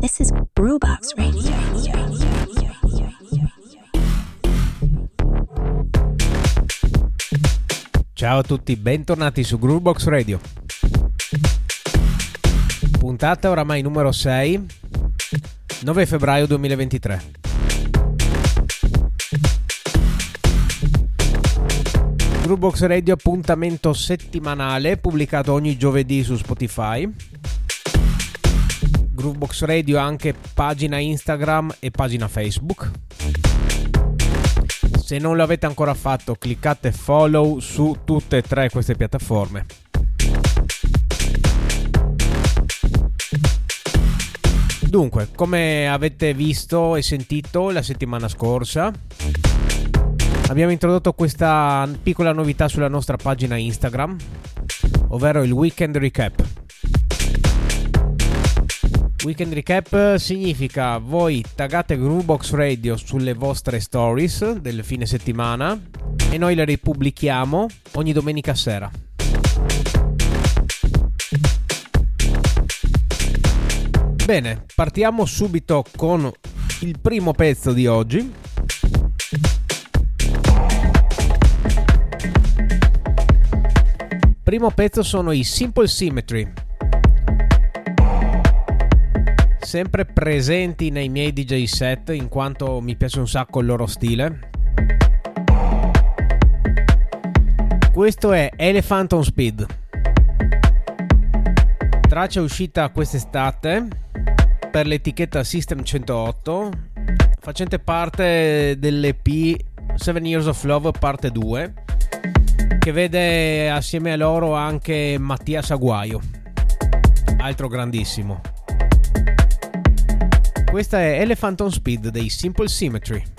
This is Brewbox Radio. Ciao a tutti, bentornati su Groovebox Radio. Puntata oramai numero 6, 9 febbraio 2023. Groovebox Radio appuntamento settimanale pubblicato ogni giovedì su Spotify. Groovebox Radio anche pagina Instagram e pagina Facebook. Se non l'avete ancora fatto, cliccate follow su tutte e tre queste piattaforme. Dunque, come avete visto e sentito la settimana scorsa, abbiamo introdotto questa piccola novità sulla nostra pagina Instagram, ovvero il Weekend Recap. Weekend Recap significa voi taggate Groovebox Radio sulle vostre stories del fine settimana e noi le ripubblichiamo ogni domenica sera. Bene, partiamo subito con il primo pezzo di oggi. Primo pezzo sono i Simple Symmetry. Sempre presenti nei miei DJ set in quanto mi piace un sacco il loro stile. Questo è Elephant on Speed. Traccia uscita quest'estate per l'etichetta System 108, facente parte dell'EP 7 Years of Love parte 2, che vede assieme a loro anche Mattias Aguaio, altro grandissimo. Questa è Elephant on Speed dei Simple Symmetry.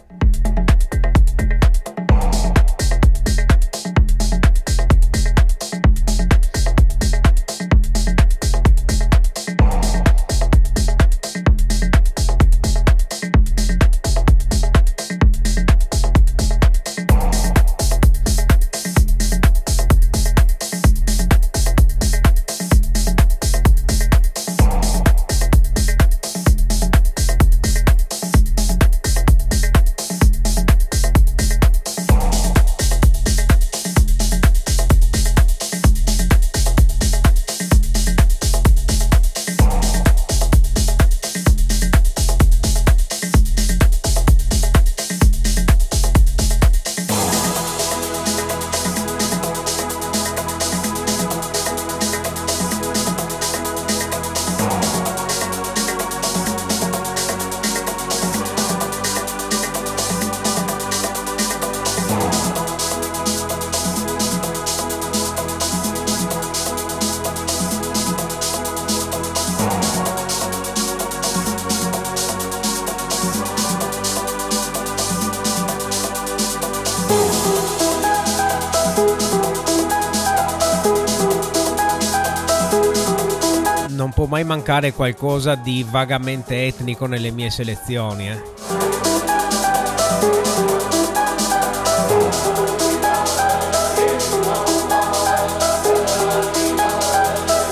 Mai mancare qualcosa di vagamente etnico nelle mie selezioni. Eh.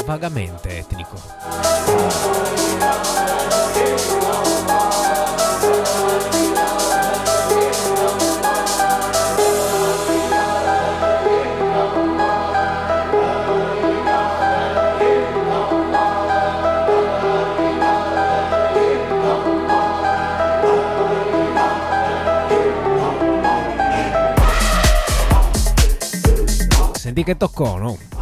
Vagamente Senti che toccò, no?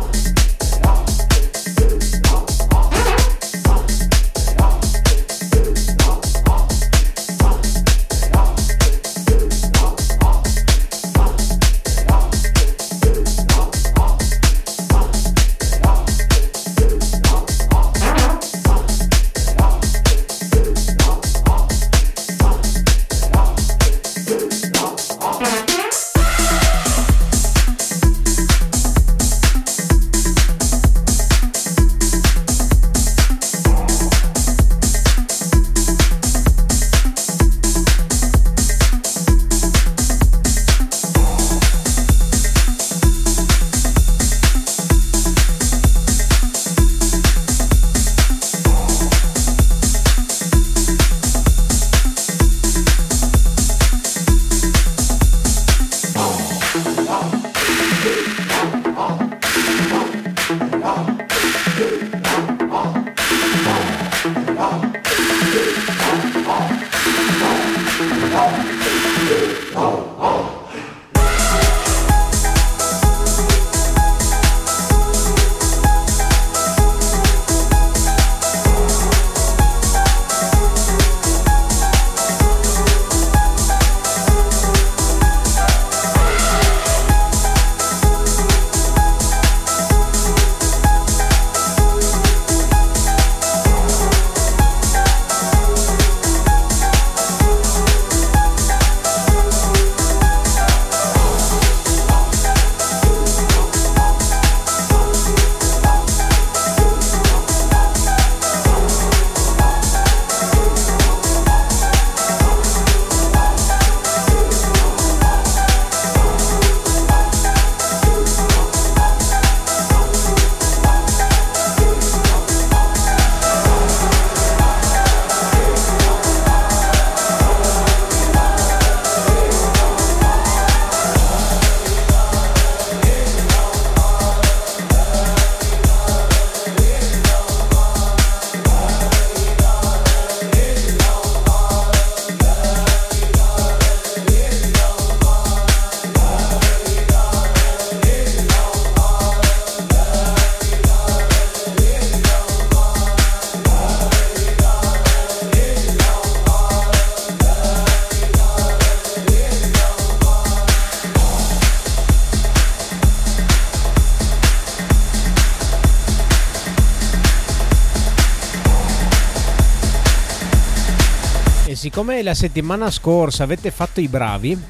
Siccome la settimana scorsa avete fatto i bravi,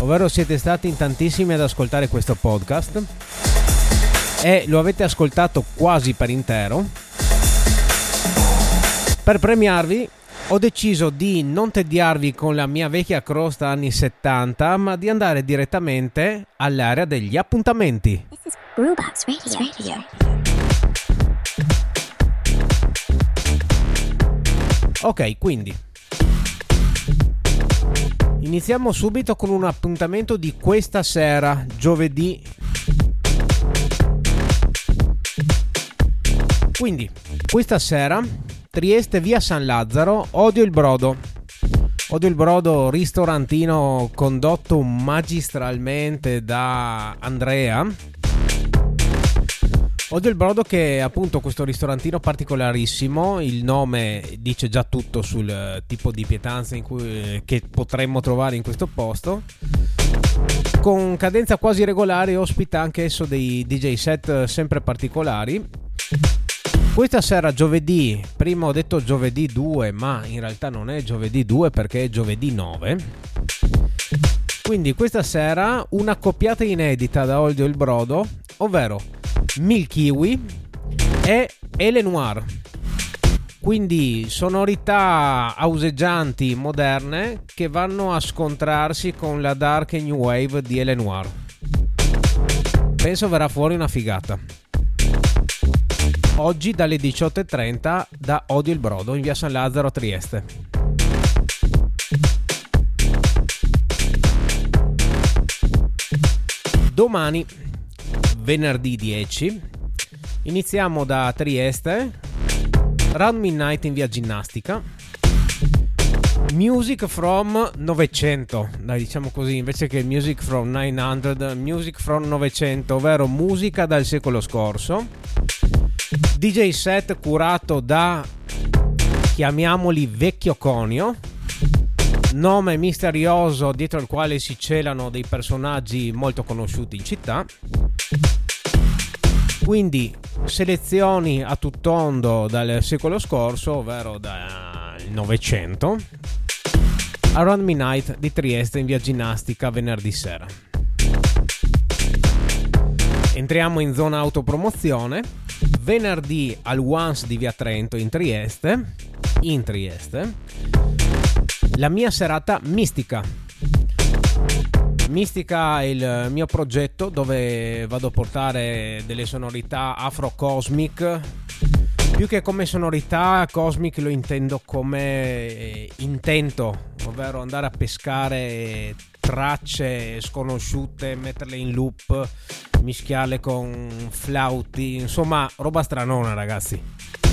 ovvero siete stati in tantissimi ad ascoltare questo podcast e lo avete ascoltato quasi per intero, per premiarvi ho deciso di non tediarvi con la mia vecchia crosta anni 70, ma di andare direttamente all'area degli appuntamenti. Ok, quindi iniziamo subito con un appuntamento di questa sera, giovedì. Quindi, questa sera Trieste via San Lazzaro, odio il brodo. Odio il brodo ristorantino condotto magistralmente da Andrea. Odio il brodo che è appunto questo ristorantino particolarissimo, il nome dice già tutto sul tipo di pietanza cui, che potremmo trovare in questo posto. Con cadenza quasi regolare ospita anche esso dei DJ set sempre particolari questa sera giovedì, prima ho detto giovedì 2, ma in realtà non è giovedì 2 perché è giovedì 9. Quindi questa sera una coppiata inedita da Olio il Brodo, ovvero Milkiwi e Ele Noir. Quindi sonorità auseggianti moderne che vanno a scontrarsi con la dark new wave di Ele Noir. Penso verrà fuori una figata oggi dalle 18.30 da Odio il Brodo in via San Lazzaro a Trieste. Domani, venerdì 10, iniziamo da Trieste, Round Midnight in via Ginnastica, Music from 900, dai diciamo così, invece che Music from 900, Music from 900, ovvero musica dal secolo scorso. DJ set curato da chiamiamoli Vecchio Conio, nome misterioso dietro il quale si celano dei personaggi molto conosciuti in città. Quindi selezioni a tuttondo dal secolo scorso, ovvero dal Novecento. Around Midnight di Trieste in via Ginnastica venerdì sera. Entriamo in zona autopromozione venerdì al Once di Via Trento in Trieste, in Trieste, la mia serata mistica. Mistica è il mio progetto dove vado a portare delle sonorità afro-cosmic. Più che come sonorità, cosmic lo intendo come eh, intento, ovvero andare a pescare tracce sconosciute, metterle in loop, mischiarle con flauti, insomma, roba stranona, ragazzi.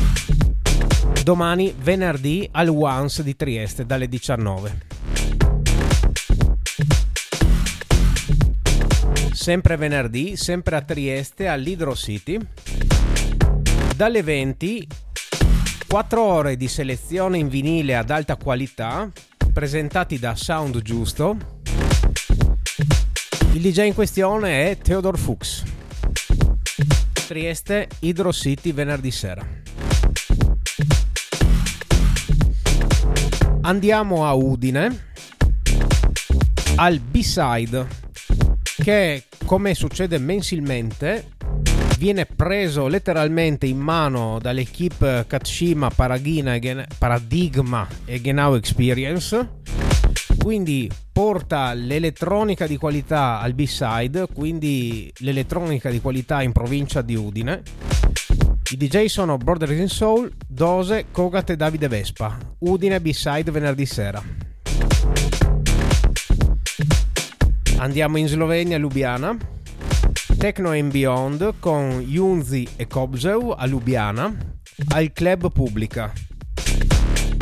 Domani, venerdì, al Once di Trieste dalle 19. Sempre venerdì, sempre a Trieste, all'Hydro City. Dalle 20, 4 ore di selezione in vinile ad alta qualità, presentati da Sound Giusto il DJ in questione è Theodor Fuchs. Trieste, Hydro City, venerdì sera. Andiamo a Udine, al B-Side, che come succede mensilmente viene preso letteralmente in mano dall'equipe Katshima Paradigma e Genau Experience quindi porta l'elettronica di qualità al B-side, quindi l'elettronica di qualità in provincia di Udine. I DJ sono Brothers in Soul, Dose, Kogat e Davide Vespa. Udine B-side venerdì sera. Andiamo in Slovenia, Lubiana. Techno and Beyond con Junzi e Kobzew a Lubiana al Club Pubblica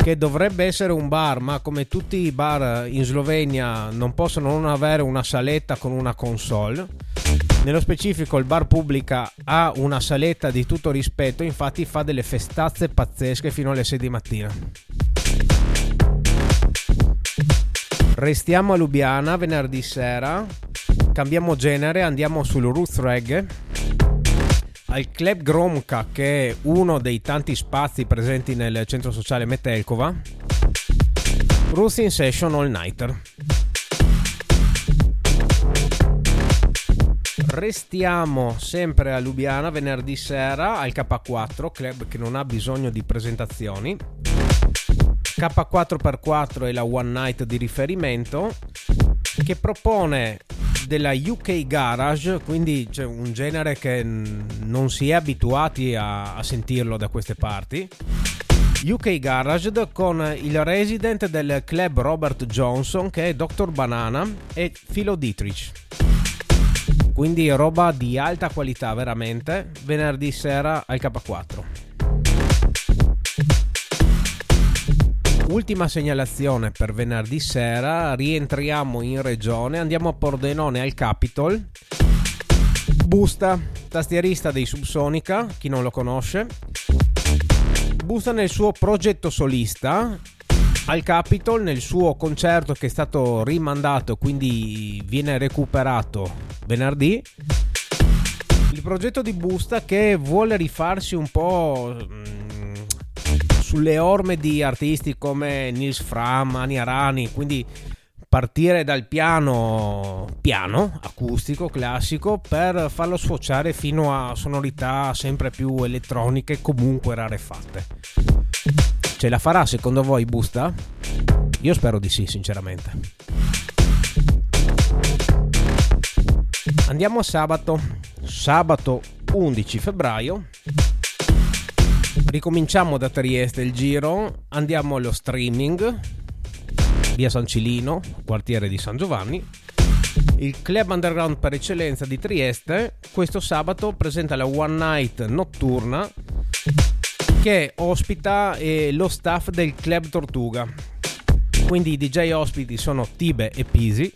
che dovrebbe essere un bar, ma come tutti i bar in Slovenia non possono non avere una saletta con una console. Nello specifico il bar pubblica ha una saletta di tutto rispetto, infatti fa delle festazze pazzesche fino alle 6 di mattina. Restiamo a Lubiana venerdì sera, cambiamo genere, andiamo sul Roots Reggae al Club Gromka, che è uno dei tanti spazi presenti nel centro sociale Metelkova. Ruth in Session All Nighter. Restiamo sempre a Lubiana venerdì sera al K4, club che non ha bisogno di presentazioni. K4x4 è la one night di riferimento che propone della UK Garage, quindi c'è un genere che non si è abituati a, a sentirlo da queste parti. UK Garage con il resident del club Robert Johnson che è Dr. Banana e Philo Dietrich. Quindi roba di alta qualità veramente, venerdì sera al K4. Ultima segnalazione per venerdì sera, rientriamo in regione, andiamo a Pordenone al Capitol. Busta, tastierista dei Subsonica, chi non lo conosce. Busta nel suo progetto solista al Capitol nel suo concerto che è stato rimandato, quindi viene recuperato venerdì. Il progetto di Busta che vuole rifarsi un po' mm, sulle orme di artisti come Nils Fram, Ani Arani, quindi partire dal piano piano acustico classico per farlo sfociare fino a sonorità sempre più elettroniche comunque rarefatte. Ce la farà secondo voi Busta? Io spero di sì, sinceramente. Andiamo a sabato, sabato 11 febbraio. Ricominciamo da Trieste il giro, andiamo allo streaming, via San Cilino, quartiere di San Giovanni. Il club underground per eccellenza di Trieste questo sabato presenta la One Night notturna che ospita eh, lo staff del Club Tortuga. Quindi i DJ ospiti sono Tibe e Pisi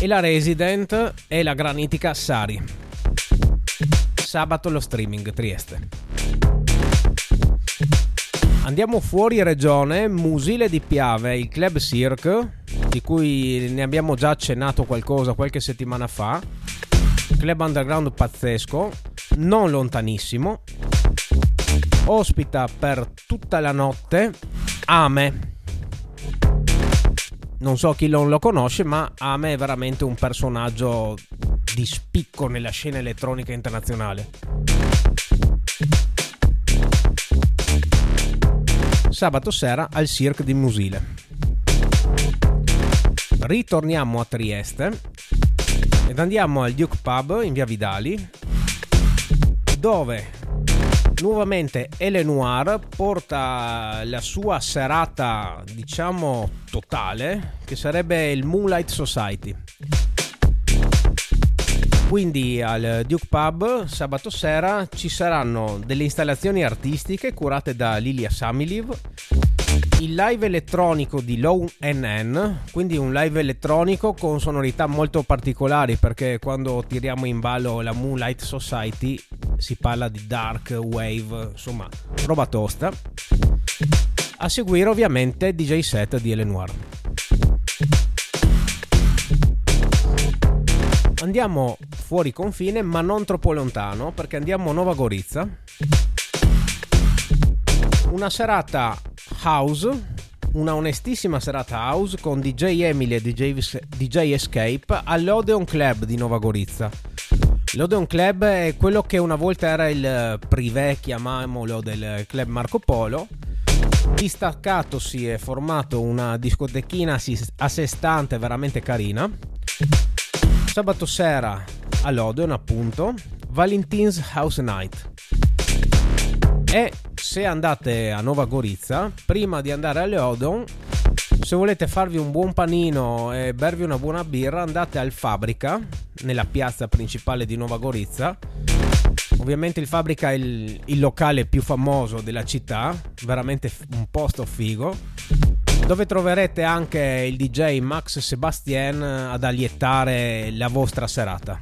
e la resident è la granitica Sari. Sabato lo streaming Trieste. Andiamo fuori regione, Musile di Piave, il Club Cirque, di cui ne abbiamo già accennato qualcosa qualche settimana fa. Club underground pazzesco, non lontanissimo. Ospita per tutta la notte Ame. Non so chi non lo conosce, ma Ame è veramente un personaggio di spicco nella scena elettronica internazionale. Sabato sera al Cirque di Musile. Ritorniamo a Trieste ed andiamo al Duke Pub in via Vidali, dove nuovamente Elenoir porta la sua serata, diciamo, totale, che sarebbe il Moonlight Society. Quindi al Duke Pub sabato sera ci saranno delle installazioni artistiche curate da Lilia Samiliv, il live elettronico di Low NN, quindi un live elettronico con sonorità molto particolari perché quando tiriamo in ballo la Moonlight Society si parla di dark wave, insomma, roba tosta. A seguire ovviamente DJ set di Elenoir. Andiamo fuori confine, ma non troppo lontano, perché andiamo a Nova Gorizia. Una serata house, una onestissima serata house con DJ Emily e DJ, DJ Escape all'Odeon Club di Nova Gorizia. L'Odeon Club è quello che una volta era il privé, chiamiamolo, del club Marco Polo. Distaccato si è formato una discotechina a sé stante veramente carina. Sabato sera all'Odeon, appunto, Valentine's House Night. E se andate a Nova Gorizia, prima di andare all'Odeon, se volete farvi un buon panino e bervi una buona birra, andate al Fabrica, nella piazza principale di Nova Gorizia. Ovviamente il Fabrica è il, il locale più famoso della città, veramente un posto figo, dove troverete anche il DJ Max Sebastien ad allietare la vostra serata.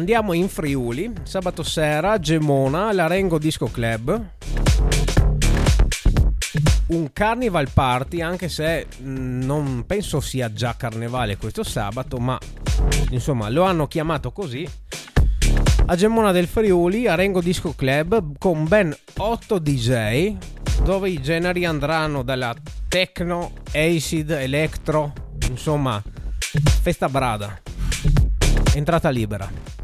Andiamo in Friuli, sabato sera, Gemona, l'Arengo Disco Club. Un carnival party, anche se mm, non penso sia già carnevale questo sabato, ma insomma lo hanno chiamato così. a Gemona del Friuli, Arengo Disco Club, con ben 8 DJ, dove i generi andranno dalla techno, acid, electro, insomma, festa brada. Entrata libera.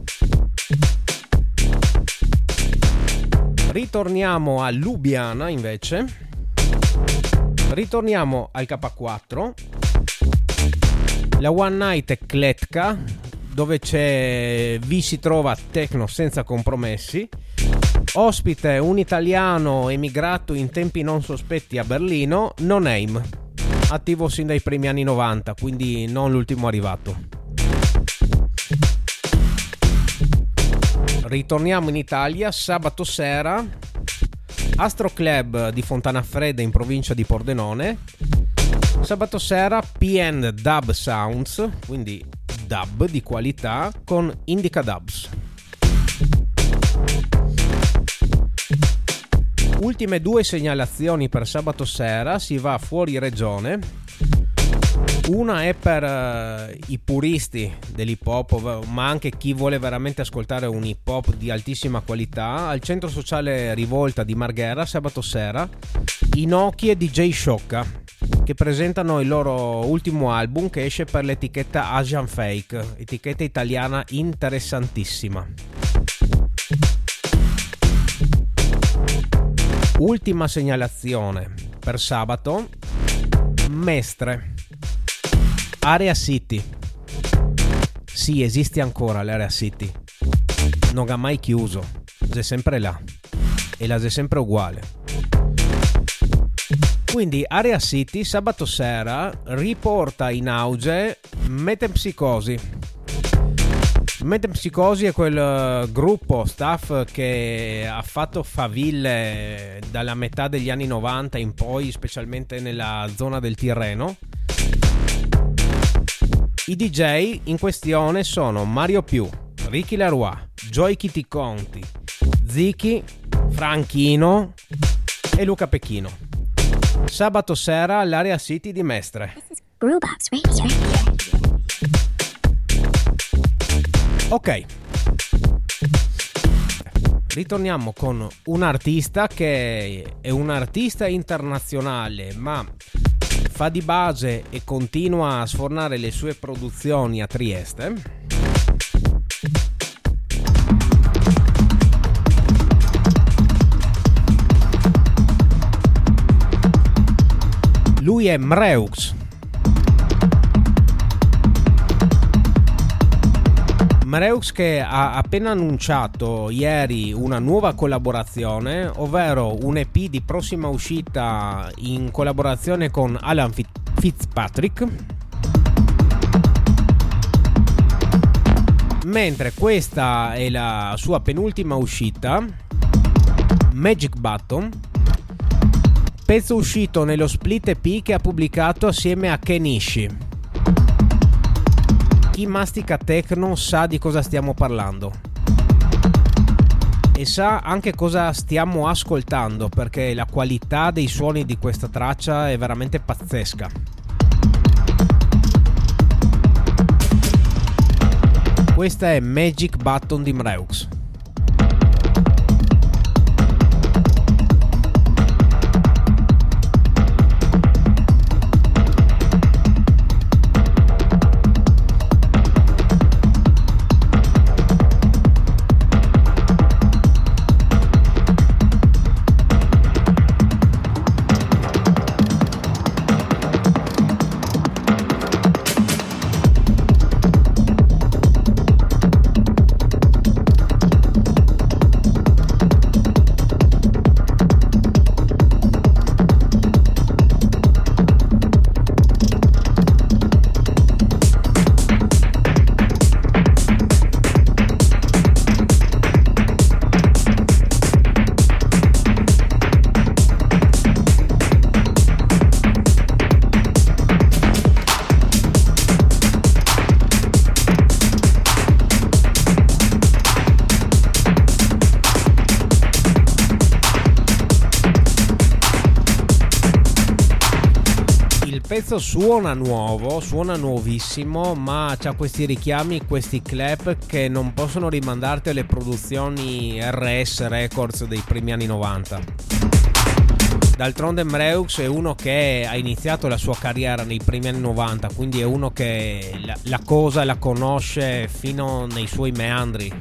Ritorniamo a Lubiana invece. Ritorniamo al K4. La One Night Kletka, dove c'è vi si trova Tecno senza compromessi. Ospite un italiano emigrato in tempi non sospetti a Berlino, No Name, attivo sin dai primi anni 90, quindi non l'ultimo arrivato. Ritorniamo in Italia sabato sera, Astro Club di Fontana Fredda in provincia di Pordenone. Sabato sera PN Dub Sounds, quindi dub di qualità con Indica Dubs. Ultime due segnalazioni per sabato sera, si va fuori regione. Una è per uh, i puristi dell'hip hop, ma anche chi vuole veramente ascoltare un hip hop di altissima qualità. Al centro sociale Rivolta di Marghera, sabato sera, Inoki e DJ Sciocca che presentano il loro ultimo album che esce per l'etichetta Asian Fake, etichetta italiana interessantissima. Ultima segnalazione per sabato, Mestre, Area City. Sì, esiste ancora l'Area City. Non ha mai chiuso, è sempre là e la è sempre uguale. Quindi Area City sabato sera riporta in auge Metempsicosi. Metempsicosi è quel eh, gruppo staff che ha fatto faville dalla metà degli anni 90 in poi, specialmente nella zona del Tirreno. I DJ in questione sono Mario Più, Ricky Leroy, Joy Kitty Conti, Ziki, Franchino e Luca Pechino. Sabato sera all'Area City di Mestre. Ok. Ritorniamo con un artista che è un artista internazionale, ma fa di base e continua a sfornare le sue produzioni a Trieste Lui è Mreux. Mreux che ha appena annunciato ieri una nuova collaborazione, ovvero un EP di prossima uscita in collaborazione con Alan Fitzpatrick. Mentre questa è la sua penultima uscita, Magic Button, pezzo uscito nello split EP che ha pubblicato assieme a Kenishi. Chi mastica techno sa di cosa stiamo parlando. E sa anche cosa stiamo ascoltando perché la qualità dei suoni di questa traccia è veramente pazzesca. Questa è Magic Button di Mreux. Pezzo suona nuovo, suona nuovissimo, ma ha questi richiami, questi clap che non possono rimandarti alle produzioni RS Records dei primi anni 90. D'altronde Mreux è uno che ha iniziato la sua carriera nei primi anni 90, quindi è uno che la, la cosa la conosce fino nei suoi meandri.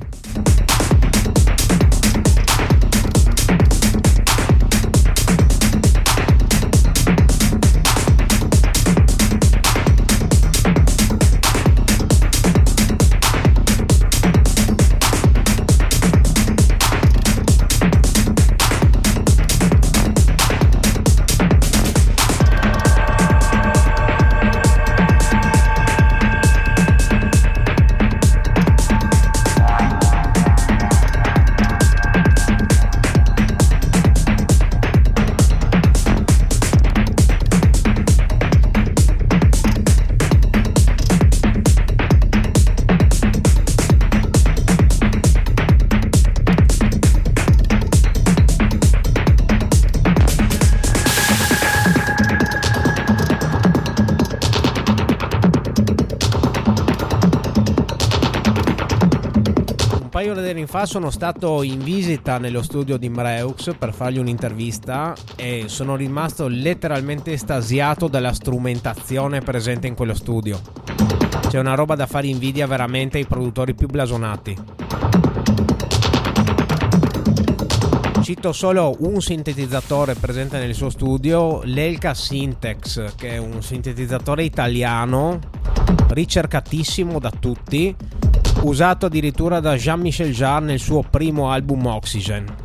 Sono stato in visita nello studio di Mreux per fargli un'intervista e sono rimasto letteralmente estasiato dalla strumentazione presente in quello studio. C'è una roba da fare invidia veramente ai produttori più blasonati. Cito solo un sintetizzatore presente nel suo studio, l'Elka Syntex, che è un sintetizzatore italiano ricercatissimo da tutti usato addirittura da Jean-Michel Jarre nel suo primo album Oxygen.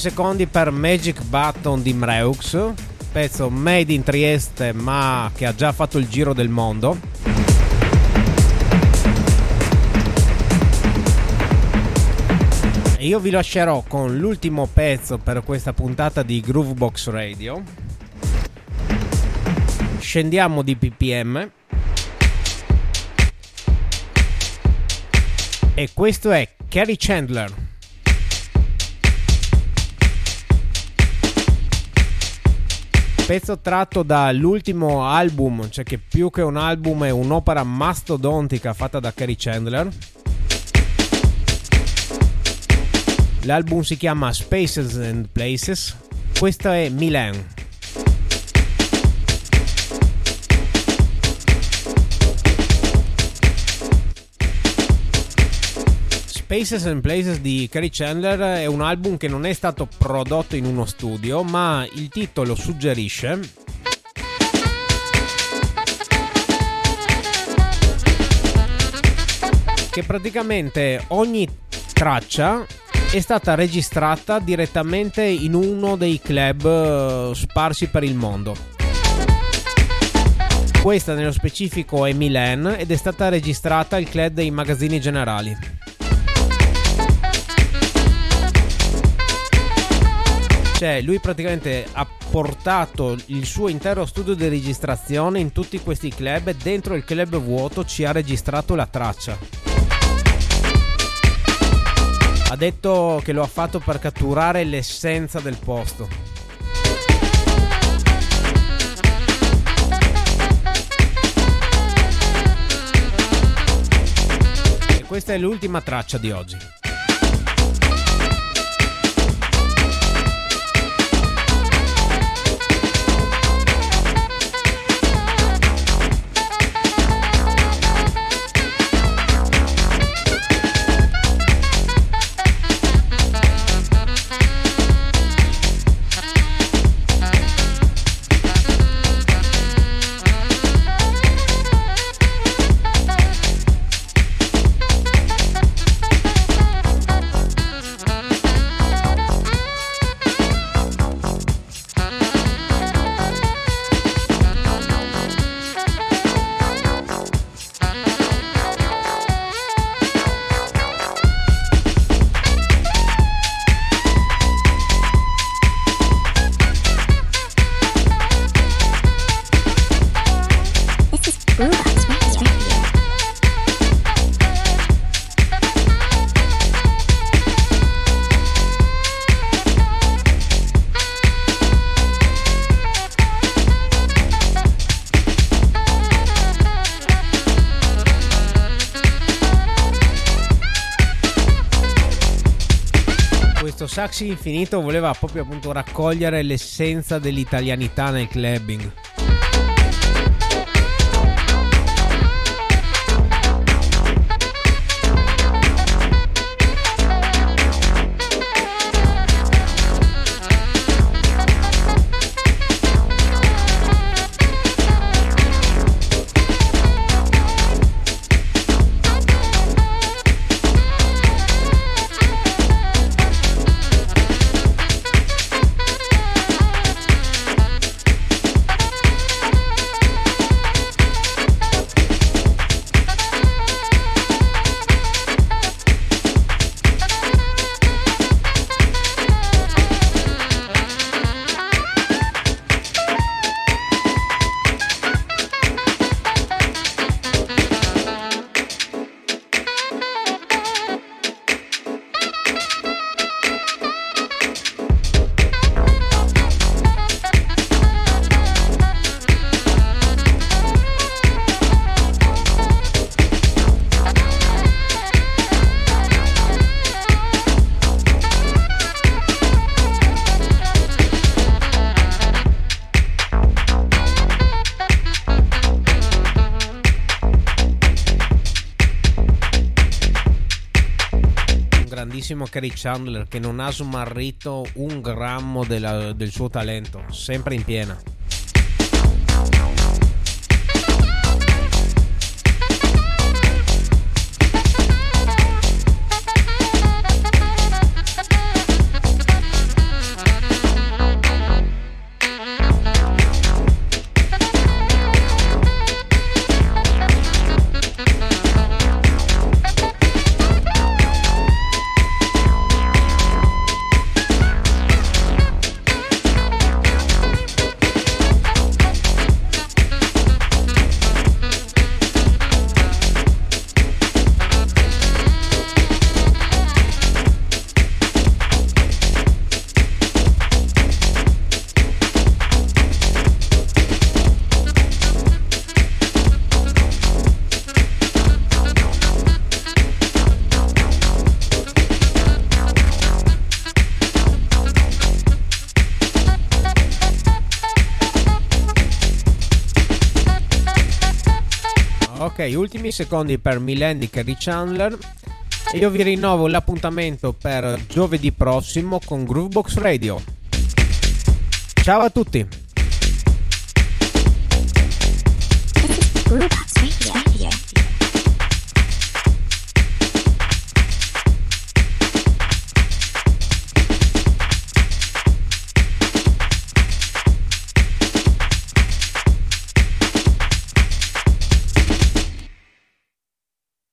Secondi per Magic Button di Mreux, pezzo made in Trieste ma che ha già fatto il giro del mondo. E io vi lascerò con l'ultimo pezzo per questa puntata di Groovebox Radio. Scendiamo di ppm. E questo è Kerry Chandler. Pezzo tratto dall'ultimo album, cioè che più che un album è un'opera mastodontica fatta da Kerry Chandler. L'album si chiama Spaces and Places. Questo è Milan. Spaces and Places di Kerry Chandler è un album che non è stato prodotto in uno studio, ma il titolo suggerisce che praticamente ogni traccia è stata registrata direttamente in uno dei club eh, sparsi per il mondo. Questa nello specifico è Milan ed è stata registrata al club dei magazzini generali. Cioè, lui praticamente ha portato il suo intero studio di registrazione in tutti questi club e dentro il club vuoto ci ha registrato la traccia. Ha detto che lo ha fatto per catturare l'essenza del posto. E questa è l'ultima traccia di oggi. Questo sax infinito voleva proprio appunto raccogliere l'essenza dell'italianità nel clubbing. Grandissimo Kerry Chandler che non ha smarrito un grammo della, del suo talento, sempre in piena. Ultimi secondi per Millennium e Chandler. E io vi rinnovo l'appuntamento per giovedì prossimo con Groovebox Radio. Ciao a tutti!